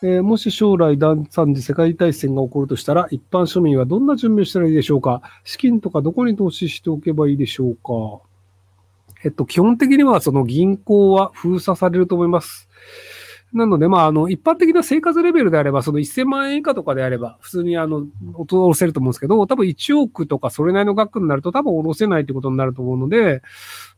えー、もし将来第3次世界大戦が起こるとしたら、一般庶民はどんな準備をしたらいいでしょうか？資金とかどこに投資しておけばいいでしょうか？えっと、基本的にはその銀行は封鎖されると思います。なので、まあ、あの、一般的な生活レベルであれば、その1000万円以下とかであれば、普通にあの、下ろせると思うんですけど、多分1億とかそれなりの額になると多分下ろせないってことになると思うので、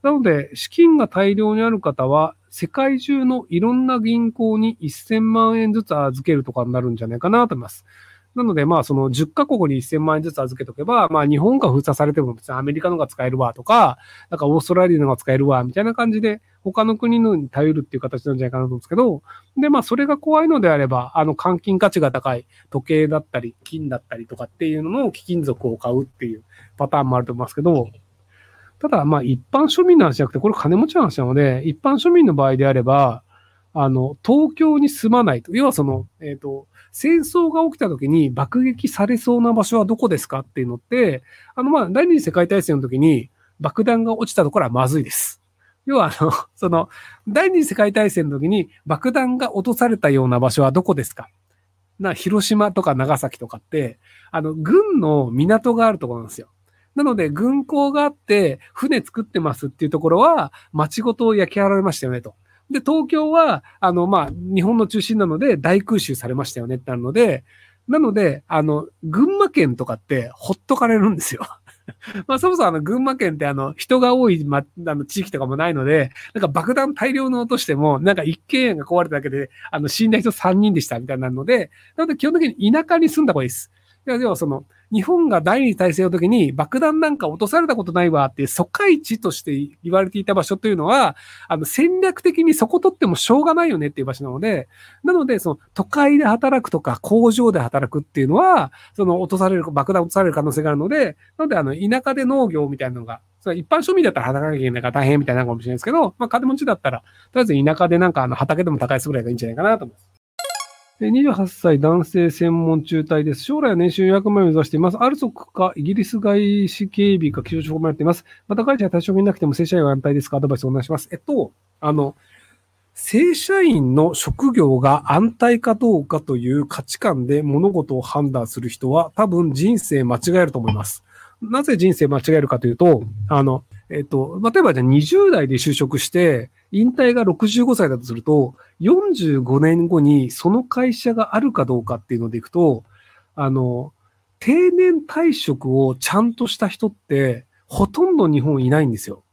なので、資金が大量にある方は、世界中のいろんな銀行に1000万円ずつ預けるとかになるんじゃないかなと思います。なので、まあ、その10カ国に1000万円ずつ預けとけば、まあ、日本が封鎖されても別にアメリカのが使えるわとか、なんかオーストラリアのが使えるわ、みたいな感じで、他の国のに頼るっていう形なんじゃないかなと思うんですけど、で、まあ、それが怖いのであれば、あの、換金価値が高い時計だったり、金だったりとかっていうのの貴金属を買うっていうパターンもあると思いますけど、ただ、まあ、一般庶民の話じゃなくて、これ金持ちの話なので、一般庶民の場合であれば、あの、東京に住まないと。要はその、えっ、ー、と、戦争が起きた時に爆撃されそうな場所はどこですかっていうのって、あの、まあ、第二次世界大戦の時に爆弾が落ちたところはまずいです。要は、あの、その、第二次世界大戦の時に爆弾が落とされたような場所はどこですか？な、広島とか長崎とかって、あの、軍の港があるところなんですよ。なので、軍港があって、船作ってますっていうところは、町ごと焼き払われましたよね、と。で、東京は、あの、まあ、日本の中心なので、大空襲されましたよねってなるので、なので、あの、群馬県とかってほっとかれるんですよ。まあ、そもそもあの、群馬県ってあの、人が多い、ま、あの、地域とかもないので、なんか爆弾大量の落としても、なんか一軒家が壊れただけで、あの、死んだ人3人でしたみたいなので、なので基本的に田舎に住んだ方がいいです。いや、ではその、日本が第二次大戦の時に爆弾なんか落とされたことないわっていう疎開地として言われていた場所というのは、あの戦略的にそこ取ってもしょうがないよねっていう場所なので、なので、その都会で働くとか工場で働くっていうのは、その落とされる、爆弾落とされる可能性があるので、なので、あの、田舎で農業みたいなのがそ一般庶民だったら働かなきゃいけないから大変みたいなのかもしれないですけど、まあ、金持ちだったら、とりあえず田舎でなんかあの畑でも高いすぐらいがいいんじゃないかなと思います。28歳男性専門中隊です。将来は年収400万円を目指しています。アルソックかイギリス外資警備か気象庁もやっています。また会社は対象になくても正社員は安泰ですかアドバイスお願いします。えっと、あの、正社員の職業が安泰かどうかという価値観で物事を判断する人は多分人生間違えると思います。なぜ人生間違えるかというと、あの、えっと、例えばじゃあ20代で就職して、引退が65歳だとすると、45年後にその会社があるかどうかっていうのでいくと、あの、定年退職をちゃんとした人って、ほとんど日本いないんですよ。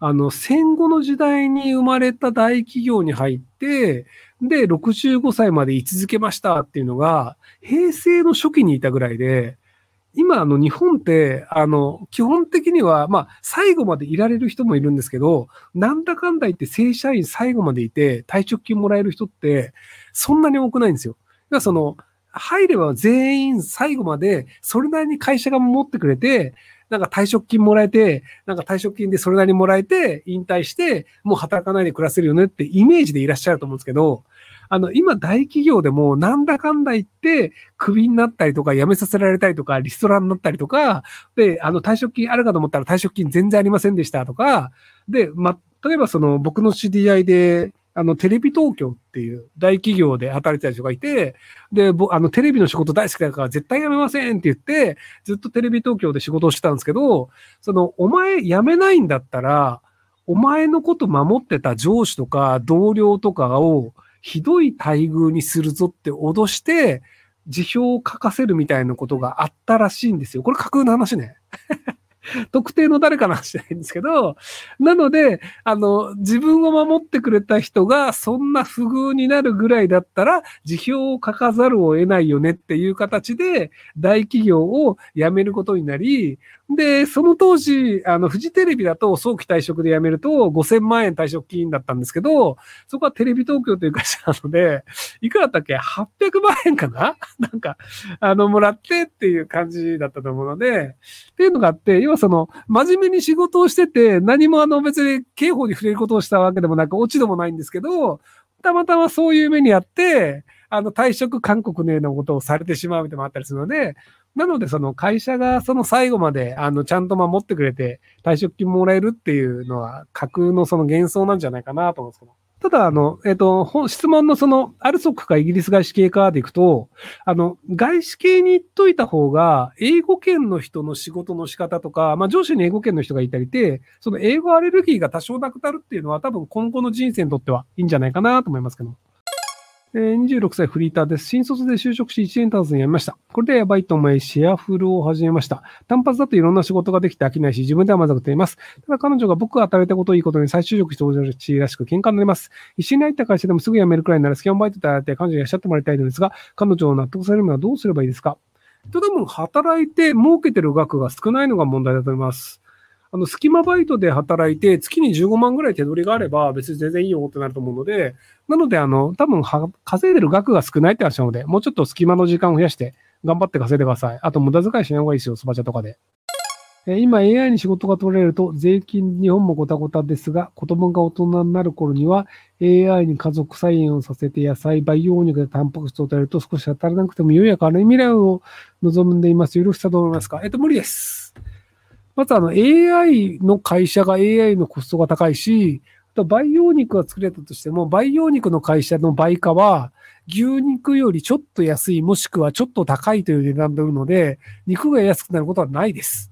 あの、戦後の時代に生まれた大企業に入って、で、65歳まで居続けましたっていうのが、平成の初期にいたぐらいで、今、あの、日本って、あの、基本的には、まあ、最後までいられる人もいるんですけど、なんだかんだ言って正社員最後までいて、退職金もらえる人って、そんなに多くないんですよ。だからその、入れば全員最後まで、それなりに会社が守ってくれて、なんか退職金もらえて、なんか退職金でそれなりにもらえて、引退して、もう働かないで暮らせるよねってイメージでいらっしゃると思うんですけど、あの、今大企業でもなんだかんだ言って、クビになったりとか、辞めさせられたりとか、リストラになったりとか、で、あの、退職金あるかと思ったら退職金全然ありませんでしたとか、で、ま、例えばその、僕の知り合いで、あの、テレビ東京っていう大企業で働いてた人がいて、で、あの、テレビの仕事大好きだから絶対辞めませんって言って、ずっとテレビ東京で仕事をしてたんですけど、その、お前辞めないんだったら、お前のこと守ってた上司とか同僚とかを、ひどい待遇にするぞって脅して、辞表を書かせるみたいなことがあったらしいんですよ。これ架空の話ね。特定の誰かの話じゃないんですけど、なので、あの、自分を守ってくれた人がそんな不遇になるぐらいだったら、辞表を書かざるを得ないよねっていう形で、大企業を辞めることになり、で、その当時、あの、フジテレビだと早期退職で辞めると5000万円退職金だったんですけど、そこはテレビ東京という会社なので、いくらだったっけ ?800 万円かな？なんか、あの、もらってっていう感じだったと思うので、っていうのがあって、要はその、真面目に仕事をしてて、何もあの別に刑法に触れることをしたわけでもなく、落ち度もないんですけど、たまたまそういう目にあって、あの、退職勧告のようなことをされてしまうみたいなのもあったりするので、なので、その会社がその最後まで、あの、ちゃんと守ってくれて、退職金もらえるっていうのは、架空のその幻想なんじゃないかなと思うんですけど。ただ、あの、えっ、と、質問のその、アルソックかイギリス外資系かでいくと、あの、外資系に行っといた方が、英語圏の人の仕事の仕方とか、まあ、上司に英語圏の人がいたりて、その英語アレルギーが多少なくなるっていうのは、多分今後の人生にとってはいいんじゃないかなと思いますけど。え26歳フリーターです。新卒で就職し1年経たずに辞めました。これでやばいと思い、シェアフルを始めました。単発だといろんな仕事ができて飽きないし、自分では満足しています。ただ彼女が僕が働いたことをいいことに再就職してほしいらしく喧嘩になります。一緒に入った会社でもすぐ辞めるくらいならスキャンバイトであって彼女にいらっしゃってもらいたいのですが、彼女を納得されるにはどうすればいいですか？と多分働いて儲けてる額が少ないのが問題だと思います。あの、隙間バイトで働いて、月に15万ぐらい手取りがあれば、別に全然いいよってなると思うので、なので、あの、多分は、稼いでる額が少ないって話なので、もうちょっと隙間の時間を増やして、頑張って稼いでください。あと、無駄遣いしない方がいいですよ、スパチャとかで。今 AI に仕事が取れると税金日本もごたごたですが子供が大人になる頃には AI に家族菜園をさせて野菜、培養肉でタンパク質を取れると少し当たらなくても良いやかな未来を望んでいます。よろしさどう思いますか？えっと、無理です。まずあの AI の会社が AI のコストが高いし、あと培養肉が作れたとしても、培養肉の会社の売価は、牛肉よりちょっと安い、もしくはちょっと高いという値段で売るので、肉が安くなることはないです。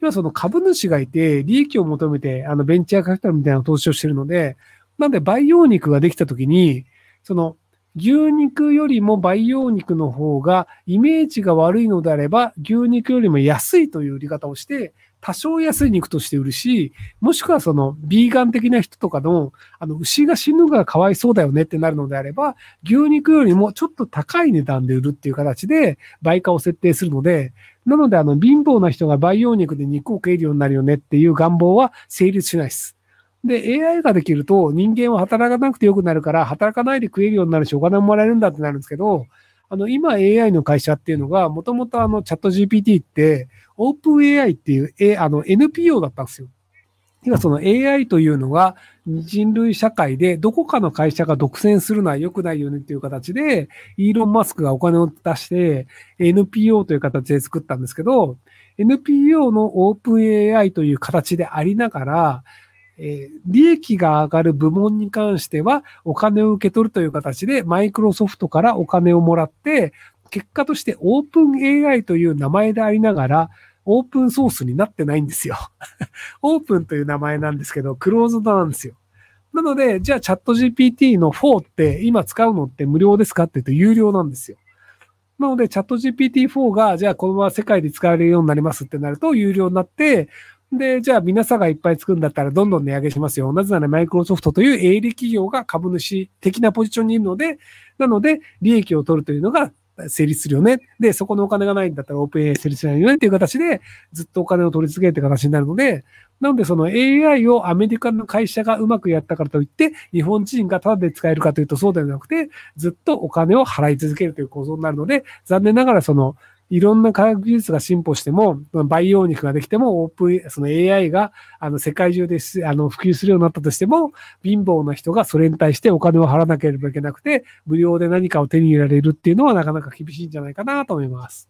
今その株主がいて、利益を求めて、あのベンチャーカピタルみたいな投資をしているので、なんで培養肉ができたときに、その牛肉よりも培養肉の方がイメージが悪いのであれば、牛肉よりも安いという売り方をして、多少安い肉として売るし、もしくはその、ビーガン的な人とかの、あの、牛が死ぬがかわいそうだよねってなるのであれば、牛肉よりもちょっと高い値段で売るっていう形で、売価を設定するので、なので、あの、貧乏な人が培養肉で肉を食えるようになるよねっていう願望は成立しないです。で、AI ができると人間は働かなくてよくなるから、働かないで食えるようになるし、お金ももらえるんだってなるんですけど、あの、今 AI の会社っていうのが、もともとあの、チャット GPT って、オープン AI っていう、A、あの、NPO だったんですよ。今その AI というのが人類社会でどこかの会社が独占するのは良くないよねっていう形で、イーロン・マスクがお金を出して NPO という形で作ったんですけど、NPO のオープン AI という形でありながら、えー、利益が上がる部門に関してはお金を受け取るという形でマイクロソフトからお金をもらって、結果としてオープン AI という名前でありながら、オープンソースになってないんですよ。オープンという名前なんですけど、クローズドなんですよ。なので、じゃあチャット GPT の4って今使うのって無料ですかって言うと有料なんですよ。なので、チャット GPT4 が、じゃあこのまま世界で使われるようになりますってなると有料になって、で、じゃあ皆さんがいっぱい作るんだったらどんどん値上げしますよ。なぜならマイクロソフトという営利企業が株主的なポジションにいるので、なので利益を取るというのが成立するよね。で、そこのお金がないんだったらオープン AI 成立しないよねっていう形でずっとお金を取り続けるって形になるので、なのでその AI をアメリカの会社がうまくやったからといって、日本人がタダで使えるかというとそうではなくて、ずっとお金を払い続けるという構造になるので、残念ながらそのいろんな科学技術が進歩しても、培養肉ができても、オープン、その AI が、あの、世界中であの、普及するようになったとしても、貧乏な人がそれに対してお金を払わなければいけなくて、無料で何かを手に入れられるっていうのはなかなか厳しいんじゃないかなと思います。